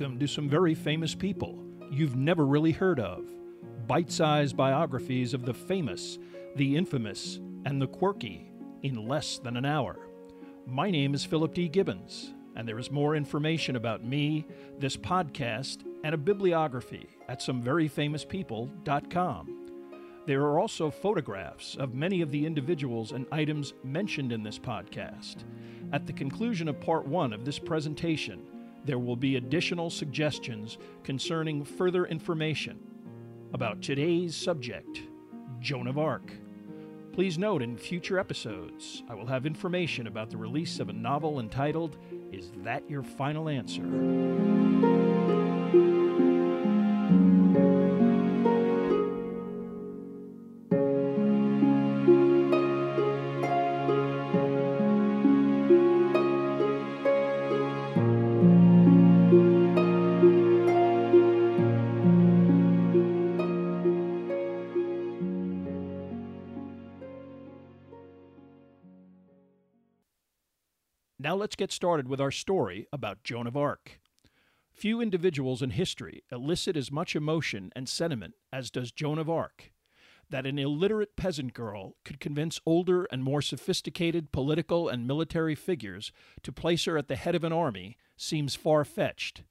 Welcome to some very famous people you've never really heard of. Bite sized biographies of the famous, the infamous, and the quirky in less than an hour. My name is Philip D. Gibbons, and there is more information about me, this podcast, and a bibliography at someveryfamouspeople.com. There are also photographs of many of the individuals and items mentioned in this podcast. At the conclusion of part one of this presentation, there will be additional suggestions concerning further information about today's subject, Joan of Arc. Please note in future episodes, I will have information about the release of a novel entitled Is That Your Final Answer? Let's get started with our story about Joan of Arc. Few individuals in history elicit as much emotion and sentiment as does Joan of Arc. That an illiterate peasant girl could convince older and more sophisticated political and military figures to place her at the head of an army seems far fetched.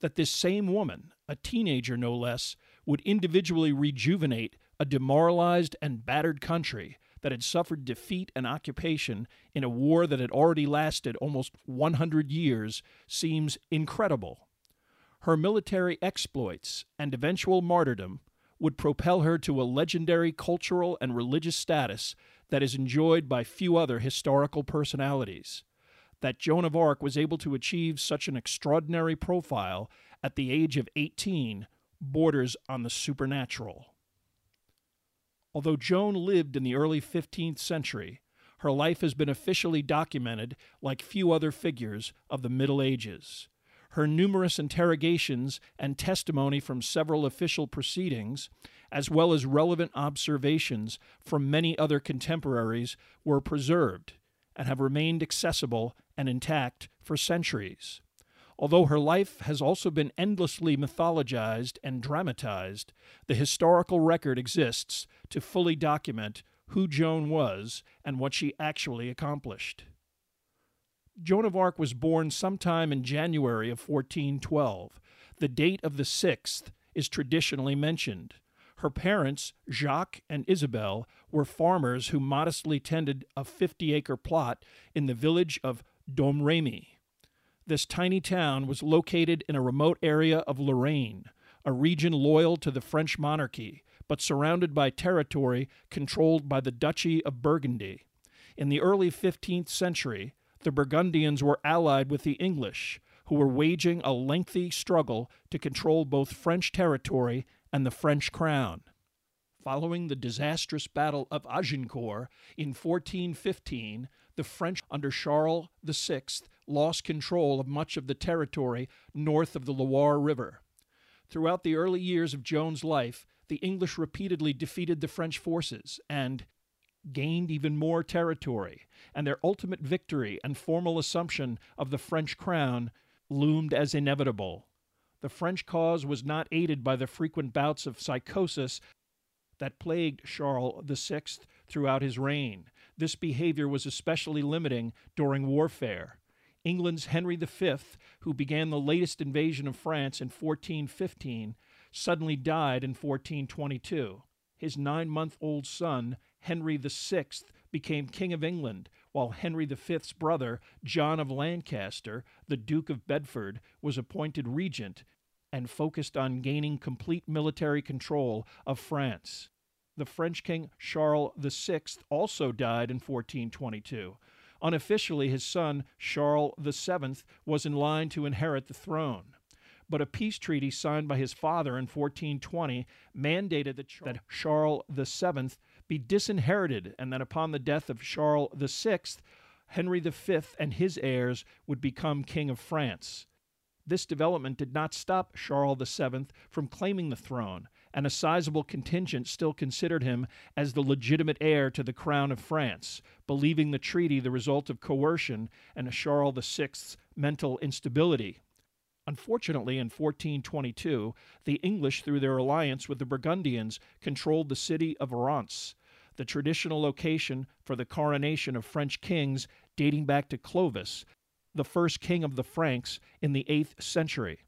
That this same woman, a teenager no less, would individually rejuvenate a demoralized and battered country that had suffered defeat and occupation in a war that had already lasted almost 100 years seems incredible. Her military exploits and eventual martyrdom would propel her to a legendary cultural and religious status that is enjoyed by few other historical personalities. That Joan of Arc was able to achieve such an extraordinary profile at the age of 18 borders on the supernatural. Although Joan lived in the early 15th century, her life has been officially documented like few other figures of the Middle Ages. Her numerous interrogations and testimony from several official proceedings, as well as relevant observations from many other contemporaries, were preserved and have remained accessible and intact for centuries. Although her life has also been endlessly mythologized and dramatized, the historical record exists to fully document who Joan was and what she actually accomplished. Joan of Arc was born sometime in January of 1412. The date of the sixth is traditionally mentioned. Her parents, Jacques and Isabel, were farmers who modestly tended a 50 acre plot in the village of Domremy. This tiny town was located in a remote area of Lorraine, a region loyal to the French monarchy, but surrounded by territory controlled by the Duchy of Burgundy. In the early 15th century, the Burgundians were allied with the English, who were waging a lengthy struggle to control both French territory and the French crown. Following the disastrous Battle of Agincourt in 1415, the French under Charles VI lost control of much of the territory north of the Loire River. Throughout the early years of Joan's life, the English repeatedly defeated the French forces and gained even more territory, and their ultimate victory and formal assumption of the French crown loomed as inevitable. The French cause was not aided by the frequent bouts of psychosis that plagued Charles VI throughout his reign. This behavior was especially limiting during warfare. England's Henry V, who began the latest invasion of France in 1415, suddenly died in 1422. His nine month old son, Henry VI, became King of England, while Henry V's brother, John of Lancaster, the Duke of Bedford, was appointed regent and focused on gaining complete military control of France. The French King Charles VI also died in 1422. Unofficially, his son, Charles VII, was in line to inherit the throne. But a peace treaty signed by his father in 1420 mandated that, that Charles VII be disinherited, and that upon the death of Charles VI, Henry V and his heirs would become King of France. This development did not stop Charles VII from claiming the throne, and a sizable contingent still considered him as the legitimate heir to the crown of France, believing the treaty the result of coercion and Charles VI's mental instability. Unfortunately, in 1422, the English, through their alliance with the Burgundians, controlled the city of Reims, the traditional location for the coronation of French kings dating back to Clovis, the first king of the Franks in the 8th century.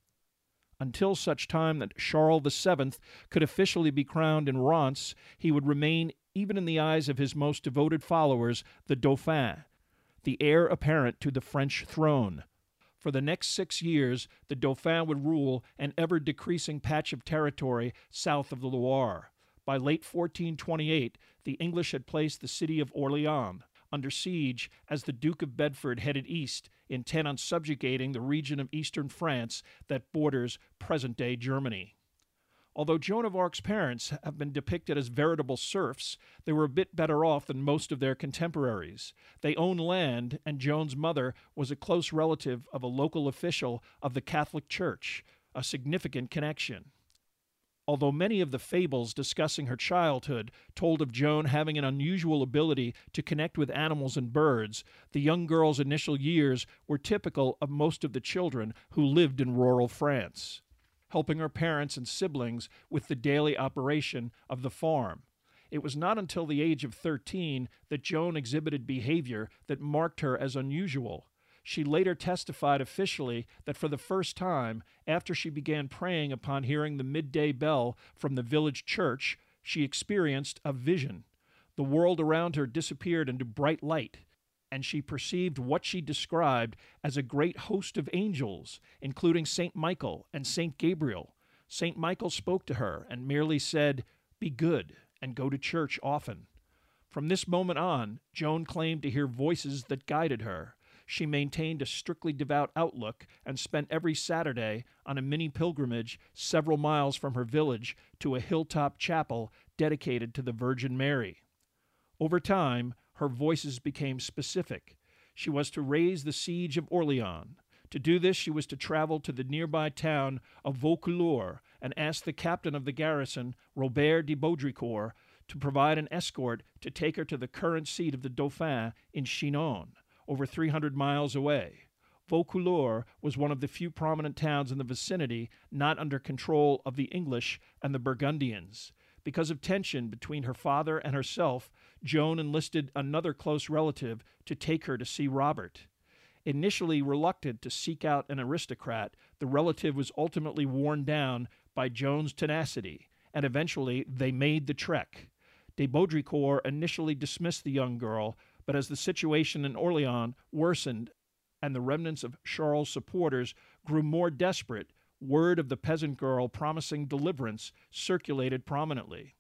Until such time that Charles VII could officially be crowned in Reims, he would remain, even in the eyes of his most devoted followers, the Dauphin, the heir apparent to the French throne. For the next six years, the Dauphin would rule an ever decreasing patch of territory south of the Loire. By late 1428, the English had placed the city of Orleans under siege as the Duke of Bedford headed east, intent on subjugating the region of eastern France that borders present day Germany. Although Joan of Arc's parents have been depicted as veritable serfs, they were a bit better off than most of their contemporaries. They owned land, and Joan's mother was a close relative of a local official of the Catholic Church, a significant connection. Although many of the fables discussing her childhood told of Joan having an unusual ability to connect with animals and birds, the young girl's initial years were typical of most of the children who lived in rural France helping her parents and siblings with the daily operation of the farm. It was not until the age of 13 that Joan exhibited behavior that marked her as unusual. She later testified officially that for the first time, after she began praying upon hearing the midday bell from the village church, she experienced a vision. The world around her disappeared into bright light and she perceived what she described as a great host of angels, including St. Michael and St. Gabriel. St. Michael spoke to her and merely said, Be good and go to church often. From this moment on, Joan claimed to hear voices that guided her. She maintained a strictly devout outlook and spent every Saturday on a mini pilgrimage several miles from her village to a hilltop chapel dedicated to the Virgin Mary. Over time, her voices became specific. She was to raise the siege of Orleans. To do this, she was to travel to the nearby town of Vaucouleurs and ask the captain of the garrison, Robert de Baudricourt, to provide an escort to take her to the current seat of the Dauphin in Chinon, over 300 miles away. Vaucouleurs was one of the few prominent towns in the vicinity not under control of the English and the Burgundians. Because of tension between her father and herself, Joan enlisted another close relative to take her to see Robert. Initially reluctant to seek out an aristocrat, the relative was ultimately worn down by Joan's tenacity, and eventually they made the trek. De Baudricourt initially dismissed the young girl, but as the situation in Orleans worsened and the remnants of Charles' supporters grew more desperate, word of the peasant girl promising deliverance circulated prominently.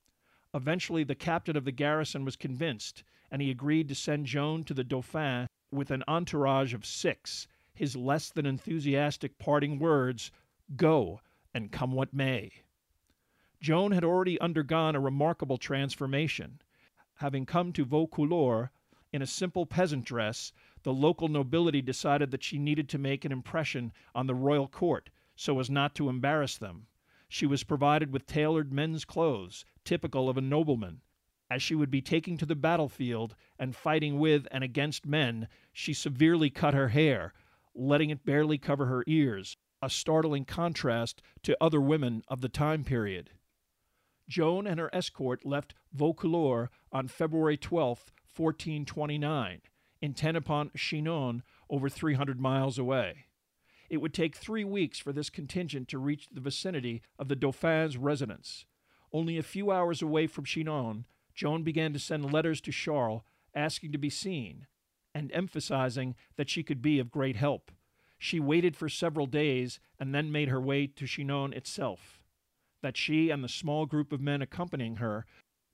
Eventually, the captain of the garrison was convinced, and he agreed to send Joan to the Dauphin with an entourage of six, his less than enthusiastic parting words Go, and come what may. Joan had already undergone a remarkable transformation. Having come to Vaucouleurs in a simple peasant dress, the local nobility decided that she needed to make an impression on the royal court so as not to embarrass them. She was provided with tailored men's clothes, typical of a nobleman. As she would be taking to the battlefield and fighting with and against men, she severely cut her hair, letting it barely cover her ears, a startling contrast to other women of the time period. Joan and her escort left Vaucouleurs on February 12, 1429, intent upon Chinon, over 300 miles away. It would take three weeks for this contingent to reach the vicinity of the Dauphin's residence. Only a few hours away from Chinon, Joan began to send letters to Charles asking to be seen and emphasizing that she could be of great help. She waited for several days and then made her way to Chinon itself. That she and the small group of men accompanying her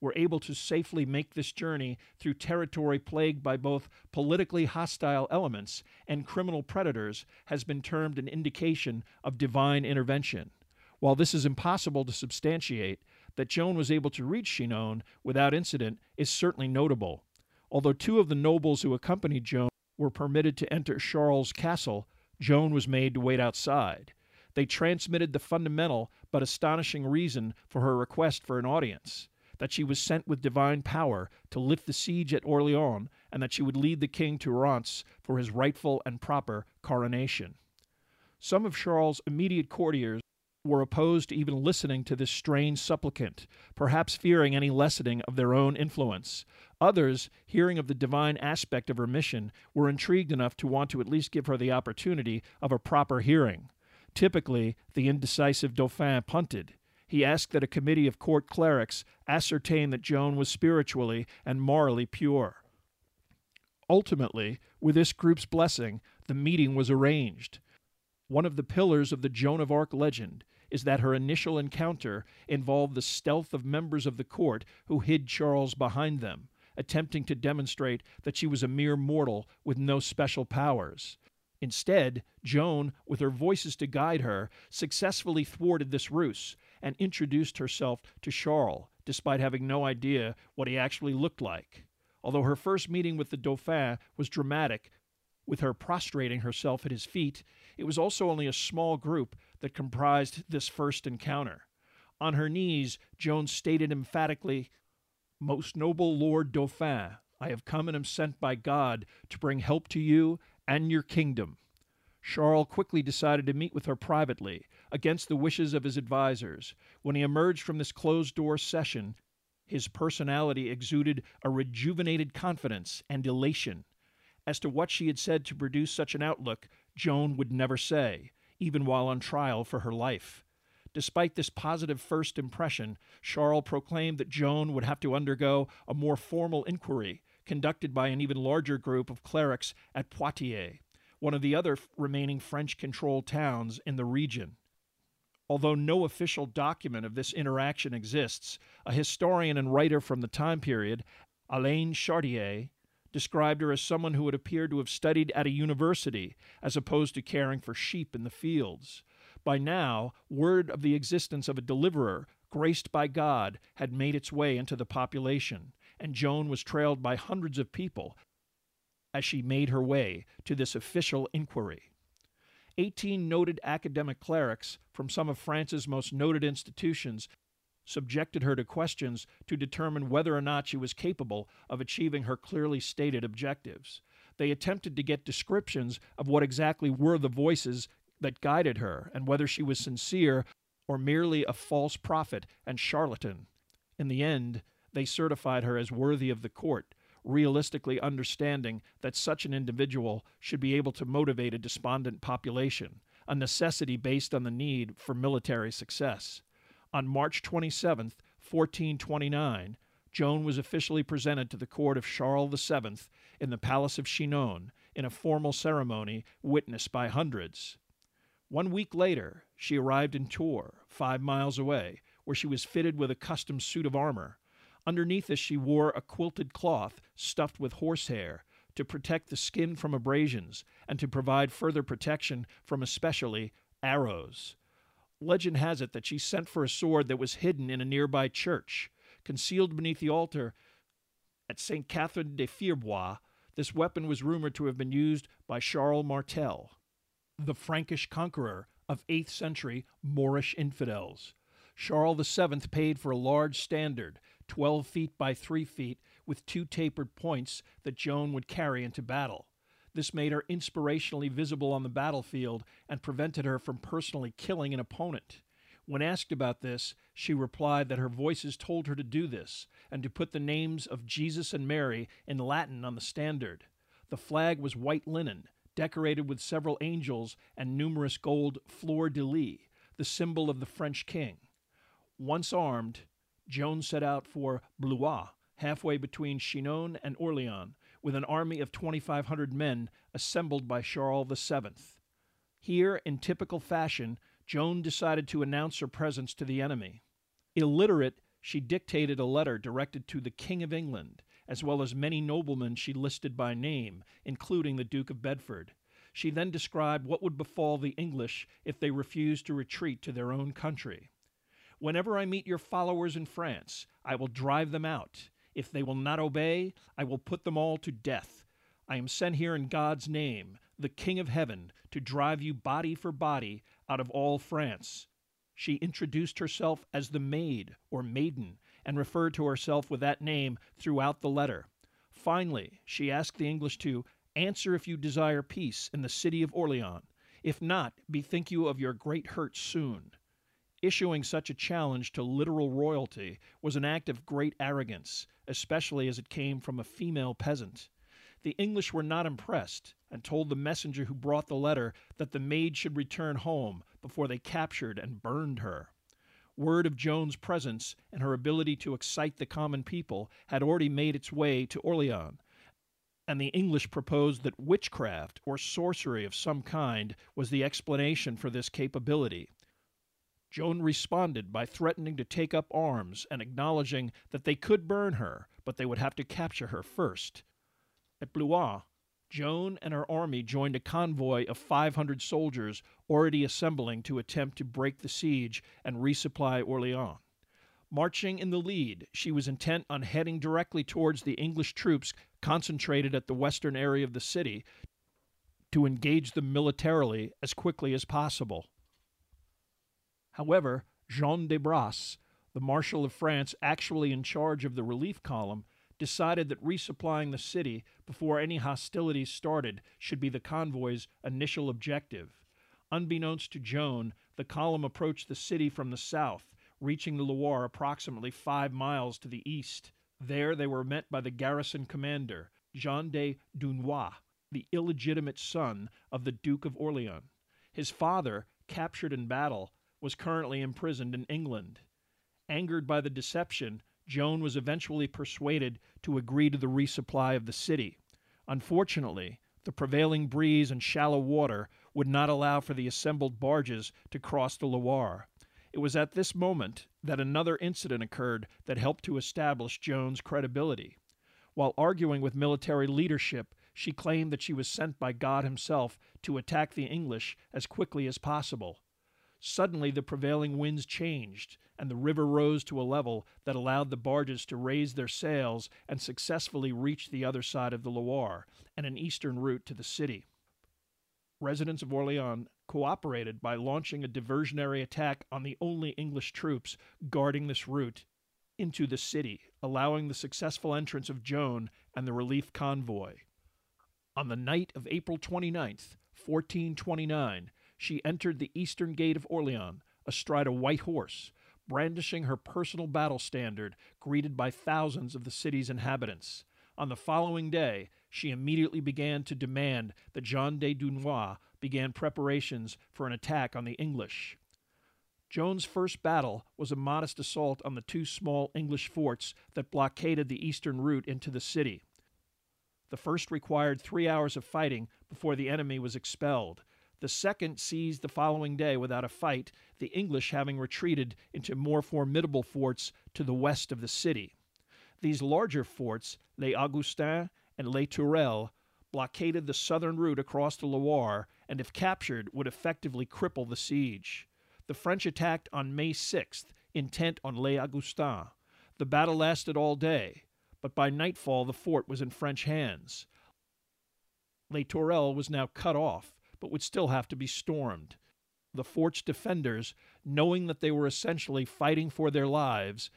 were able to safely make this journey through territory plagued by both politically hostile elements and criminal predators has been termed an indication of divine intervention. While this is impossible to substantiate, that Joan was able to reach Chinon without incident is certainly notable. Although two of the nobles who accompanied Joan were permitted to enter Charles' castle, Joan was made to wait outside. They transmitted the fundamental but astonishing reason for her request for an audience that she was sent with divine power to lift the siege at Orleans, and that she would lead the king to Reims for his rightful and proper coronation. Some of Charles' immediate courtiers were opposed to even listening to this strange supplicant, perhaps fearing any lessening of their own influence. Others, hearing of the divine aspect of her mission, were intrigued enough to want to at least give her the opportunity of a proper hearing. Typically, the indecisive Dauphin punted. He asked that a committee of court clerics ascertain that Joan was spiritually and morally pure. Ultimately, with this group's blessing, the meeting was arranged. One of the pillars of the Joan of Arc legend is that her initial encounter involved the stealth of members of the court who hid Charles behind them, attempting to demonstrate that she was a mere mortal with no special powers. Instead, Joan, with her voices to guide her, successfully thwarted this ruse and introduced herself to Charles, despite having no idea what he actually looked like. Although her first meeting with the Dauphin was dramatic, with her prostrating herself at his feet, it was also only a small group that comprised this first encounter. On her knees, Joan stated emphatically, Most noble Lord Dauphin, I have come and am sent by God to bring help to you and your kingdom. Charles quickly decided to meet with her privately, against the wishes of his advisers. When he emerged from this closed door session, his personality exuded a rejuvenated confidence and elation. As to what she had said to produce such an outlook, Joan would never say, even while on trial for her life. Despite this positive first impression, Charles proclaimed that Joan would have to undergo a more formal inquiry conducted by an even larger group of clerics at Poitiers, one of the other remaining French controlled towns in the region. Although no official document of this interaction exists, a historian and writer from the time period, Alain Chartier, described her as someone who would appear to have studied at a university as opposed to caring for sheep in the fields. By now, word of the existence of a deliverer, graced by God, had made its way into the population, and Joan was trailed by hundreds of people as she made her way to this official inquiry. Eighteen noted academic clerics from some of France's most noted institutions subjected her to questions to determine whether or not she was capable of achieving her clearly stated objectives. They attempted to get descriptions of what exactly were the voices that guided her and whether she was sincere or merely a false prophet and charlatan. In the end, they certified her as worthy of the court, realistically understanding that such an individual should be able to motivate a despondent population, a necessity based on the need for military success. On March 27, 1429, Joan was officially presented to the court of Charles VII in the Palace of Chinon in a formal ceremony witnessed by hundreds. One week later, she arrived in Tours, five miles away, where she was fitted with a custom suit of armor. Underneath this, she wore a quilted cloth stuffed with horsehair to protect the skin from abrasions and to provide further protection from especially arrows. Legend has it that she sent for a sword that was hidden in a nearby church. Concealed beneath the altar at St. Catherine de Fierbois, this weapon was rumored to have been used by Charles Martel, the Frankish conqueror of 8th century Moorish infidels. Charles VII paid for a large standard, 12 feet by 3 feet, with two tapered points that Joan would carry into battle. This made her inspirationally visible on the battlefield and prevented her from personally killing an opponent. When asked about this, she replied that her voices told her to do this and to put the names of Jesus and Mary in Latin on the standard. The flag was white linen, decorated with several angels and numerous gold fleur de lis, the symbol of the French king. Once armed, Joan set out for Blois, halfway between Chinon and Orleans, with an army of 2,500 men assembled by Charles VII. Here, in typical fashion, Joan decided to announce her presence to the enemy. Illiterate, she dictated a letter directed to the King of England, as well as many noblemen she listed by name, including the Duke of Bedford. She then described what would befall the English if they refused to retreat to their own country. Whenever I meet your followers in France, I will drive them out. If they will not obey, I will put them all to death. I am sent here in God's name, the King of Heaven, to drive you body for body out of all France. She introduced herself as the maid or maiden and referred to herself with that name throughout the letter. Finally, she asked the English to answer if you desire peace in the city of Orleans. If not, bethink you of your great hurt soon. Issuing such a challenge to literal royalty was an act of great arrogance, especially as it came from a female peasant. The English were not impressed, and told the messenger who brought the letter that the maid should return home before they captured and burned her. Word of Joan's presence and her ability to excite the common people had already made its way to Orleans, and the English proposed that witchcraft or sorcery of some kind was the explanation for this capability. Joan responded by threatening to take up arms and acknowledging that they could burn her, but they would have to capture her first. At Blois, Joan and her army joined a convoy of 500 soldiers already assembling to attempt to break the siege and resupply Orleans. Marching in the lead, she was intent on heading directly towards the English troops concentrated at the western area of the city to engage them militarily as quickly as possible. However, Jean de Brosse, the Marshal of France actually in charge of the relief column, decided that resupplying the city before any hostilities started should be the convoy's initial objective. Unbeknownst to Joan, the column approached the city from the south, reaching the Loire approximately five miles to the east. There they were met by the garrison commander, Jean de Dunois, the illegitimate son of the Duke of Orleans. His father, captured in battle, was currently imprisoned in England. Angered by the deception, Joan was eventually persuaded to agree to the resupply of the city. Unfortunately, the prevailing breeze and shallow water would not allow for the assembled barges to cross the Loire. It was at this moment that another incident occurred that helped to establish Joan's credibility. While arguing with military leadership, she claimed that she was sent by God Himself to attack the English as quickly as possible. Suddenly, the prevailing winds changed, and the river rose to a level that allowed the barges to raise their sails and successfully reach the other side of the Loire and an eastern route to the city. Residents of Orleans cooperated by launching a diversionary attack on the only English troops guarding this route into the city, allowing the successful entrance of Joan and the relief convoy. On the night of April 29th, 1429, she entered the eastern gate of Orleans astride a white horse, brandishing her personal battle standard, greeted by thousands of the city's inhabitants. On the following day, she immediately began to demand that Jean de Dunois began preparations for an attack on the English. Joan's first battle was a modest assault on the two small English forts that blockaded the eastern route into the city. The first required three hours of fighting before the enemy was expelled, the second seized the following day without a fight, the English having retreated into more formidable forts to the west of the city. These larger forts, Les Augustins and Les Tourelles, blockaded the southern route across the Loire and, if captured, would effectively cripple the siege. The French attacked on May 6th, intent on Les Augustins. The battle lasted all day, but by nightfall the fort was in French hands. Les Tourelles was now cut off, but would still have to be stormed. The fort's defenders, knowing that they were essentially fighting for their lives,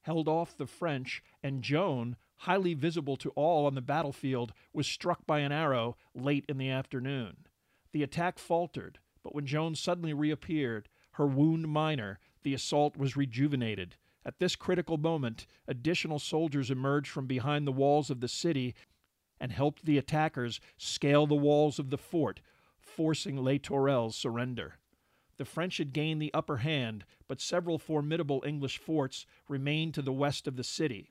held off the French, and Joan, highly visible to all on the battlefield, was struck by an arrow late in the afternoon. The attack faltered, but when Joan suddenly reappeared, her wound minor, the assault was rejuvenated. At this critical moment, additional soldiers emerged from behind the walls of the city and helped the attackers scale the walls of the fort, forcing Les Tourelles' surrender. The French had gained the upper hand, but several formidable English forts remained to the west of the city.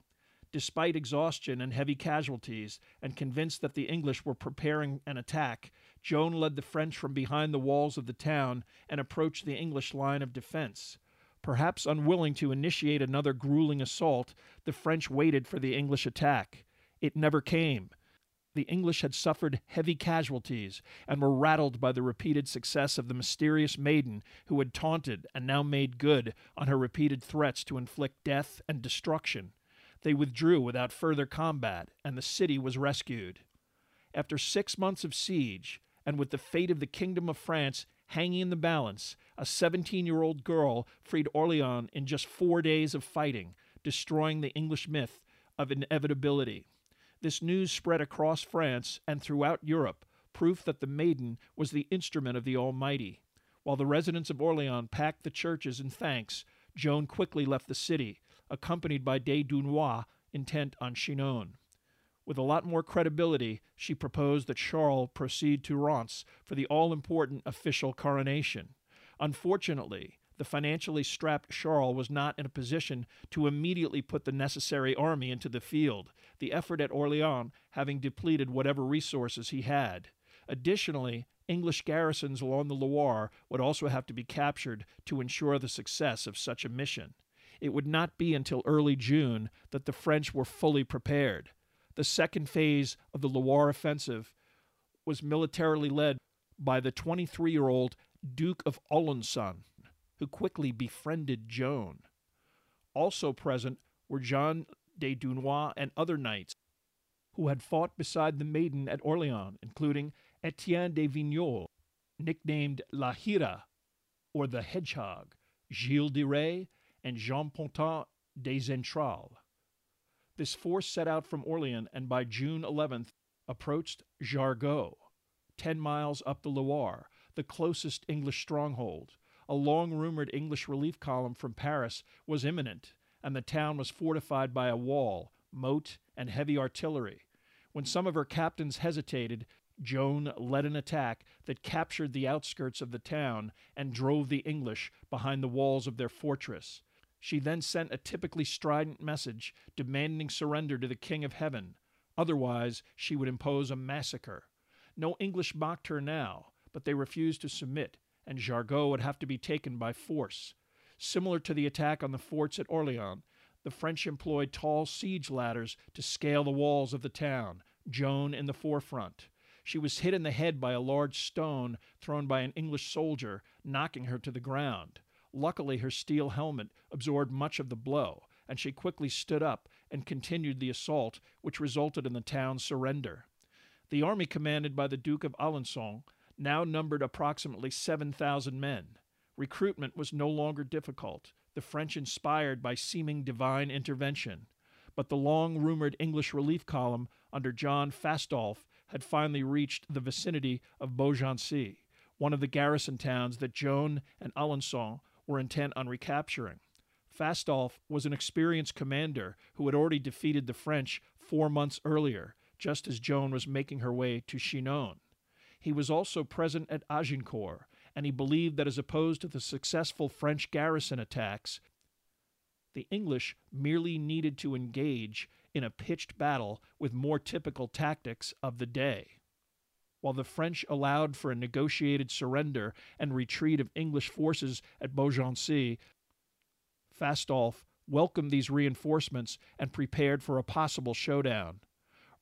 Despite exhaustion and heavy casualties, and convinced that the English were preparing an attack, Joan led the French from behind the walls of the town and approached the English line of defense. Perhaps unwilling to initiate another grueling assault, the French waited for the English attack. It never came, the English had suffered heavy casualties and were rattled by the repeated success of the mysterious maiden who had taunted and now made good on her repeated threats to inflict death and destruction. They withdrew without further combat, and the city was rescued. After six months of siege, and with the fate of the kingdom of France hanging in the balance, a 17 year old girl freed Orleans in just four days of fighting, destroying the English myth of inevitability. This news spread across France and throughout Europe, proof that the maiden was the instrument of the Almighty. While the residents of Orleans packed the churches in thanks, Joan quickly left the city, accompanied by de Dunois, intent on Chinon. With a lot more credibility, she proposed that Charles proceed to Reims for the all important official coronation. Unfortunately, the financially strapped Charles was not in a position to immediately put the necessary army into the field, the effort at Orleans having depleted whatever resources he had. Additionally, English garrisons along the Loire would also have to be captured to ensure the success of such a mission. It would not be until early June that the French were fully prepared. The second phase of the Loire offensive was militarily led by the 23 year old Duke of Alençon, who quickly befriended Joan. Also present were John de Dunois and other knights who had fought beside the maiden at Orleans, including Etienne de Vigneulles, nicknamed La Hire, or the Hedgehog, Gilles de Rais, and Jean Poton de Xaintrailles. This force set out from Orleans and by June 11th approached Jargeau, 10 miles up the Loire, the closest English stronghold. A long rumored English relief column from Paris was imminent, and the town was fortified by a wall, moat, and heavy artillery. When some of her captains hesitated, Joan led an attack that captured the outskirts of the town and drove the English behind the walls of their fortress. She then sent a typically strident message demanding surrender to the King of Heaven. Otherwise, she would impose a massacre. No English mocked her now, but they refused to submit, and Jargeau would have to be taken by force. Similar to the attack on the forts at Orleans, the French employed tall siege ladders to scale the walls of the town, Joan in the forefront. She was hit in the head by a large stone thrown by an English soldier, knocking her to the ground. Luckily, her steel helmet absorbed much of the blow, and she quickly stood up and continued the assault, which resulted in the town's surrender. The army commanded by the Duke of Alençon now numbered approximately 7,000 men. Recruitment was no longer difficult, the French inspired by seeming divine intervention. But the long rumored English relief column under John Fastolf had finally reached the vicinity of Beaugency, one of the garrison towns that Joan and Alençon were intent on recapturing. Fastolf was an experienced commander who had already defeated the French four months earlier, just as Joan was making her way to Chinon. He was also present at Agincourt, and he believed that as opposed to the successful French garrison attacks, the English merely needed to engage in a pitched battle with more typical tactics of the day while the French allowed for a negotiated surrender and retreat of English forces at Beaugency, Fastolf welcomed these reinforcements and prepared for a possible showdown.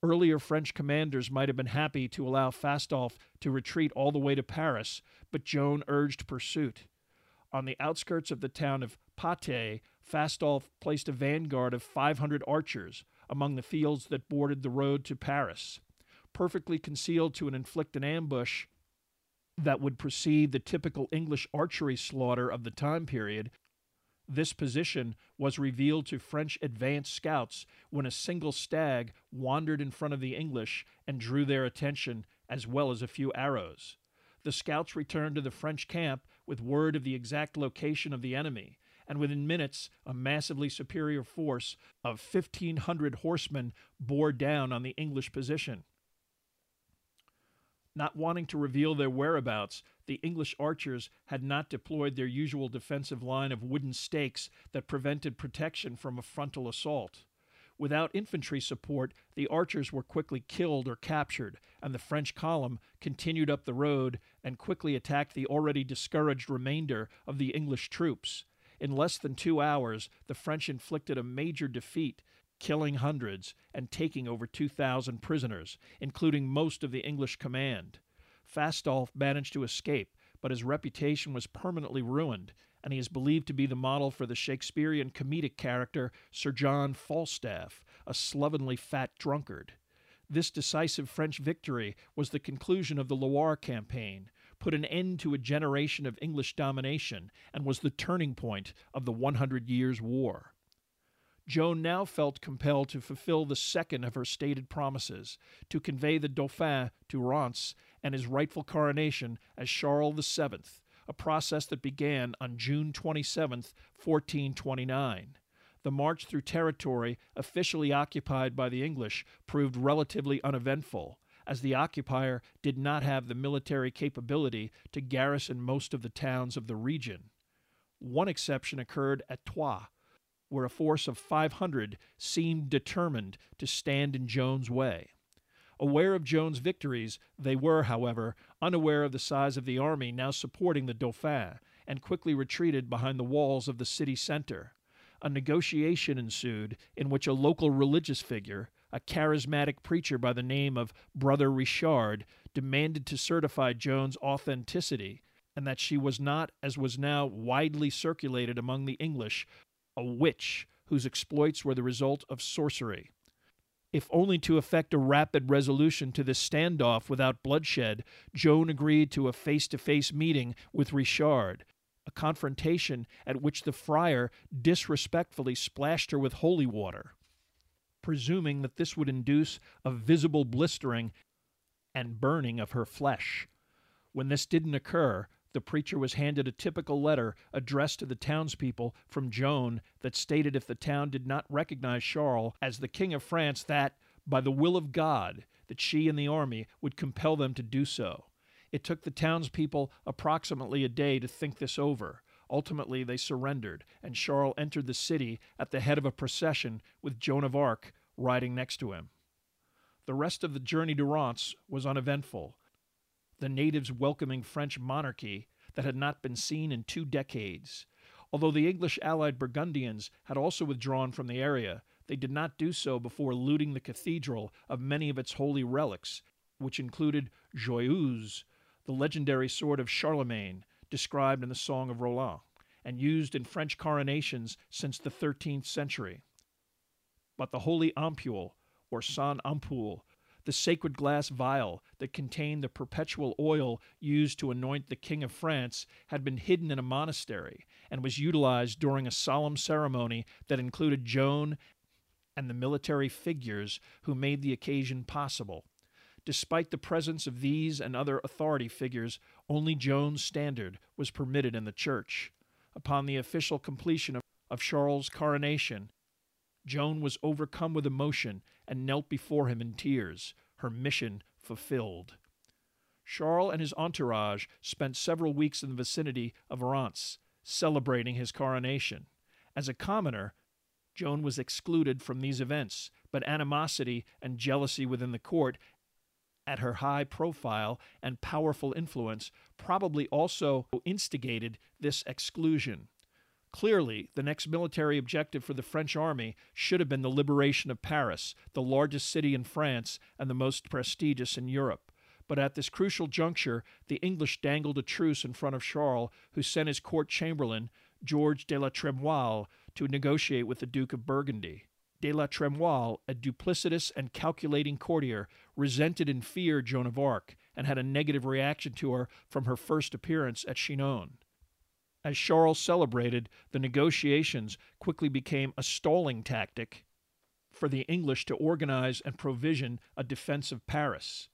Earlier French commanders might have been happy to allow Fastolf to retreat all the way to Paris, but Joan urged pursuit. On the outskirts of the town of Patay, Fastolf placed a vanguard of 500 archers among the fields that bordered the road to Paris perfectly concealed to inflict an ambush that would precede the typical English archery slaughter of the time period, this position was revealed to French advance scouts when a single stag wandered in front of the English and drew their attention, as well as a few arrows. The scouts returned to the French camp with word of the exact location of the enemy, and within minutes a massively superior force of 1,500 horsemen bore down on the English position. Not wanting to reveal their whereabouts, the English archers had not deployed their usual defensive line of wooden stakes that prevented protection from a frontal assault. Without infantry support, the archers were quickly killed or captured, and the French column continued up the road and quickly attacked the already discouraged remainder of the English troops. In less than two hours, the French inflicted a major defeat killing hundreds and taking over 2,000 prisoners, including most of the English command. Fastolf managed to escape, but his reputation was permanently ruined, and he is believed to be the model for the Shakespearean comedic character Sir John Falstaff, a slovenly fat drunkard. This decisive French victory was the conclusion of the Loire campaign, put an end to a generation of English domination, and was the turning point of the One Hundred Years' War. Joan now felt compelled to fulfill the second of her stated promises to convey the Dauphin to Reims and his rightful coronation as Charles VII, a process that began on June 27, 1429. The march through territory officially occupied by the English proved relatively uneventful, as the occupier did not have the military capability to garrison most of the towns of the region. One exception occurred at Troyes, where a force of 500 seemed determined to stand in Joan's way. Aware of Joan's victories, they were, however, unaware of the size of the army now supporting the Dauphin, and quickly retreated behind the walls of the city center. A negotiation ensued in which a local religious figure, a charismatic preacher by the name of Brother Richard, demanded to certify Joan's authenticity and that she was not, as was now widely circulated among the English, a witch whose exploits were the result of sorcery. If only to effect a rapid resolution to this standoff without bloodshed, Joan agreed to a face to face meeting with Richard, a confrontation at which the friar disrespectfully splashed her with holy water, presuming that this would induce a visible blistering and burning of her flesh. When this didn't occur, the preacher was handed a typical letter addressed to the townspeople from Joan that stated if the town did not recognize Charles as the King of France, that, by the will of God, that she and the army would compel them to do so. It took the townspeople approximately a day to think this over. Ultimately, they surrendered, and Charles entered the city at the head of a procession with Joan of Arc riding next to him. The rest of the journey to Reims was uneventful the natives welcoming French monarchy that had not been seen in two decades. Although the English allied Burgundians had also withdrawn from the area, they did not do so before looting the cathedral of many of its holy relics, which included Joyeuse, the legendary sword of Charlemagne, described in the Song of Roland, and used in French coronations since the 13th century. But the holy ampule, or Sainte Ampoule, the sacred glass vial that contained the perpetual oil used to anoint the King of France had been hidden in a monastery and was utilized during a solemn ceremony that included Joan and the military figures who made the occasion possible. Despite the presence of these and other authority figures, only Joan's standard was permitted in the church. Upon the official completion of, of Charles' coronation, Joan was overcome with emotion and knelt before him in tears, her mission fulfilled. Charles and his entourage spent several weeks in the vicinity of Reims, celebrating his coronation. As a commoner, Joan was excluded from these events, but animosity and jealousy within the court at her high profile and powerful influence probably also instigated this exclusion. Clearly, the next military objective for the French army should have been the liberation of Paris, the largest city in France and the most prestigious in Europe. But at this crucial juncture, the English dangled a truce in front of Charles, who sent his court chamberlain, George de la Tremoille, to negotiate with the Duke of Burgundy. De la Tremoille, a duplicitous and calculating courtier, resented and feared Joan of Arc, and had a negative reaction to her from her first appearance at Chinon. As Charles celebrated, the negotiations quickly became a stalling tactic for the English to organize and provision a defense of Paris.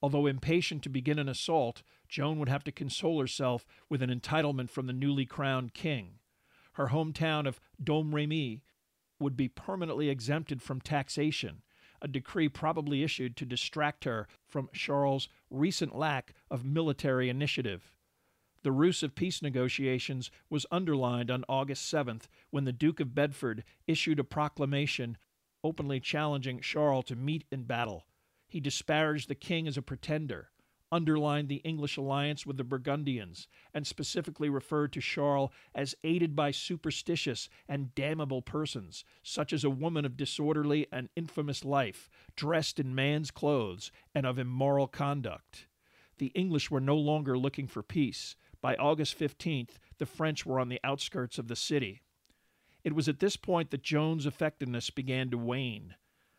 Although impatient to begin an assault, Joan would have to console herself with an entitlement from the newly crowned king. Her hometown of Domremy would be permanently exempted from taxation, a decree probably issued to distract her from Charles' recent lack of military initiative. The ruse of peace negotiations was underlined on August 7th when the Duke of Bedford issued a proclamation openly challenging Charles to meet in battle. He disparaged the king as a pretender, underlined the English alliance with the Burgundians, and specifically referred to Charles as aided by superstitious and damnable persons, such as a woman of disorderly and infamous life, dressed in man's clothes, and of immoral conduct. The English were no longer looking for peace. By August 15th, the French were on the outskirts of the city. It was at this point that Joan's effectiveness began to wane.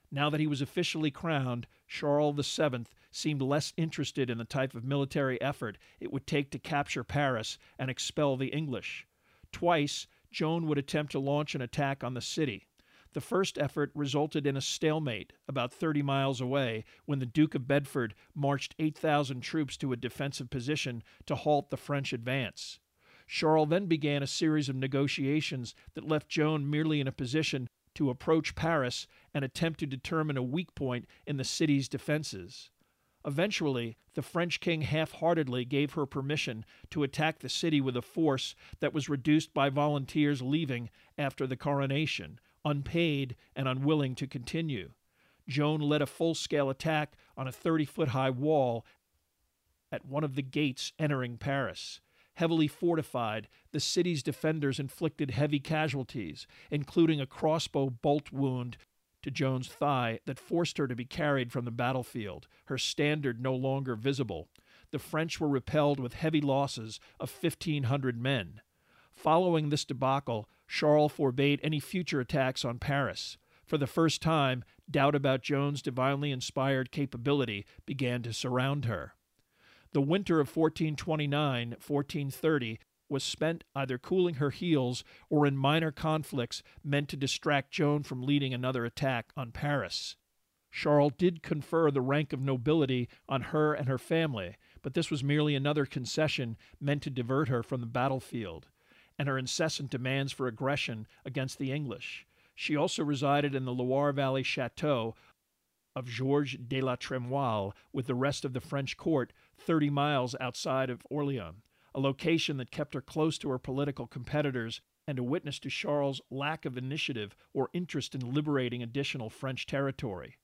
Now that he was officially crowned, Charles VII seemed less interested in the type of military effort it would take to capture Paris and expel the English. Twice, Joan would attempt to launch an attack on the city. The first effort resulted in a stalemate about 30 miles away when the Duke of Bedford marched 8,000 troops to a defensive position to halt the French advance. Charles then began a series of negotiations that left Joan merely in a position to approach Paris and attempt to determine a weak point in the city's defenses. Eventually, the French king half heartedly gave her permission to attack the city with a force that was reduced by volunteers leaving after the coronation, unpaid and unwilling to continue. Joan led a full scale attack on a 30 foot high wall at one of the gates entering Paris. Heavily fortified, the city's defenders inflicted heavy casualties, including a crossbow bolt wound to Joan's thigh that forced her to be carried from the battlefield, her standard no longer visible. The French were repelled with heavy losses of 1,500 men. Following this debacle, Charles forbade any future attacks on Paris. For the first time, doubt about Joan's divinely inspired capability began to surround her. The winter of 1429 1430 was spent either cooling her heels or in minor conflicts meant to distract Joan from leading another attack on Paris. Charles did confer the rank of nobility on her and her family, but this was merely another concession meant to divert her from the battlefield and her incessant demands for aggression against the English. She also resided in the Loire Valley chateau of Georges de la Tremoille with the rest of the French court 30 miles outside of Orleans, a location that kept her close to her political competitors and a witness to Charles' lack of initiative or interest in liberating additional French territory.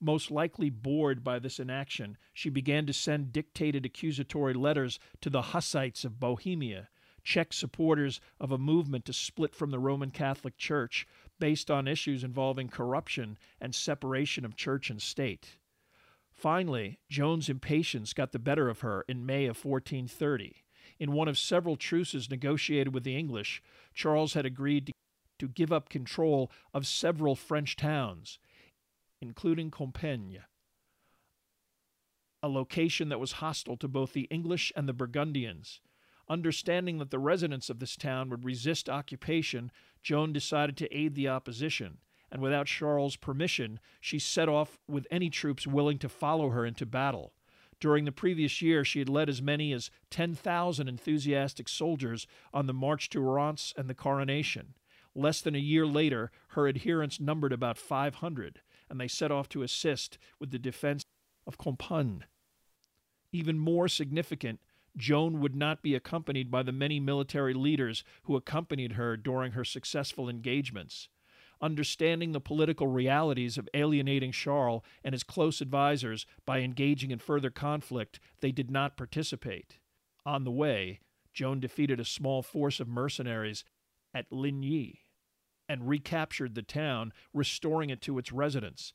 Most likely bored by this inaction, she began to send dictated accusatory letters to the Hussites of Bohemia, Czech supporters of a movement to split from the Roman Catholic Church based on issues involving corruption and separation of church and state. Finally, Joan's impatience got the better of her in May of 1430. In one of several truces negotiated with the English, Charles had agreed to, give up control of several French towns, including Compiègne, a location that was hostile to both the English and the Burgundians. Understanding that the residents of this town would resist occupation, Joan decided to aid the opposition, and without Charles' permission, she set off with any troops willing to follow her into battle. During the previous year, she had led as many as 10,000 enthusiastic soldiers on the march to Reims and the coronation. Less than a year later, her adherents numbered about 500, and they set off to assist with the defense of Compiègne. Even more significant, Joan would not be accompanied by the many military leaders who accompanied her during her successful engagements. Understanding the political realities of alienating Charles and his close advisers by engaging in further conflict, they did not participate. On the way, Joan defeated a small force of mercenaries at Ligny and recaptured the town, restoring it to its residents.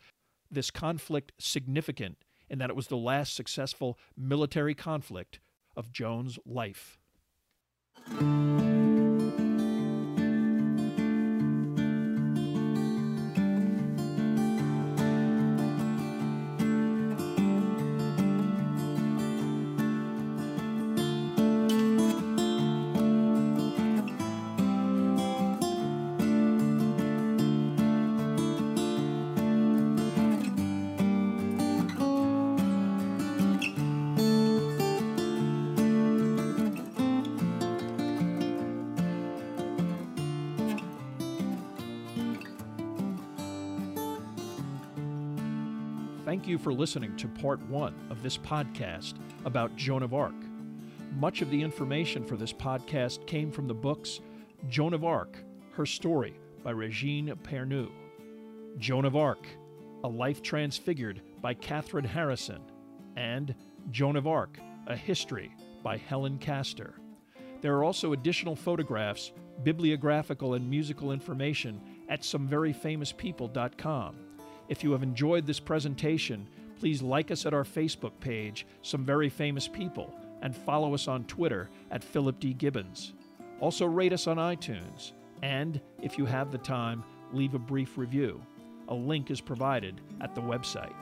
This conflict significant in that it was the last successful military conflict of Joan's life. Thank you for listening to part one of this podcast about Joan of Arc. Much of the information for this podcast came from the books Joan of Arc, Her Story by Regine Pernoud, Joan of Arc, A Life Transfigured by Kathryn Harrison, and Joan of Arc, A History by Helen Castor. There are also additional photographs, bibliographical, and musical information at someveryfamouspeople.com. If you have enjoyed this presentation, please like us at our Facebook page, Some Very Famous People, and follow us on Twitter at Philip D. Gibbons. Also, rate us on iTunes, and if you have the time, leave a brief review. A link is provided at the website.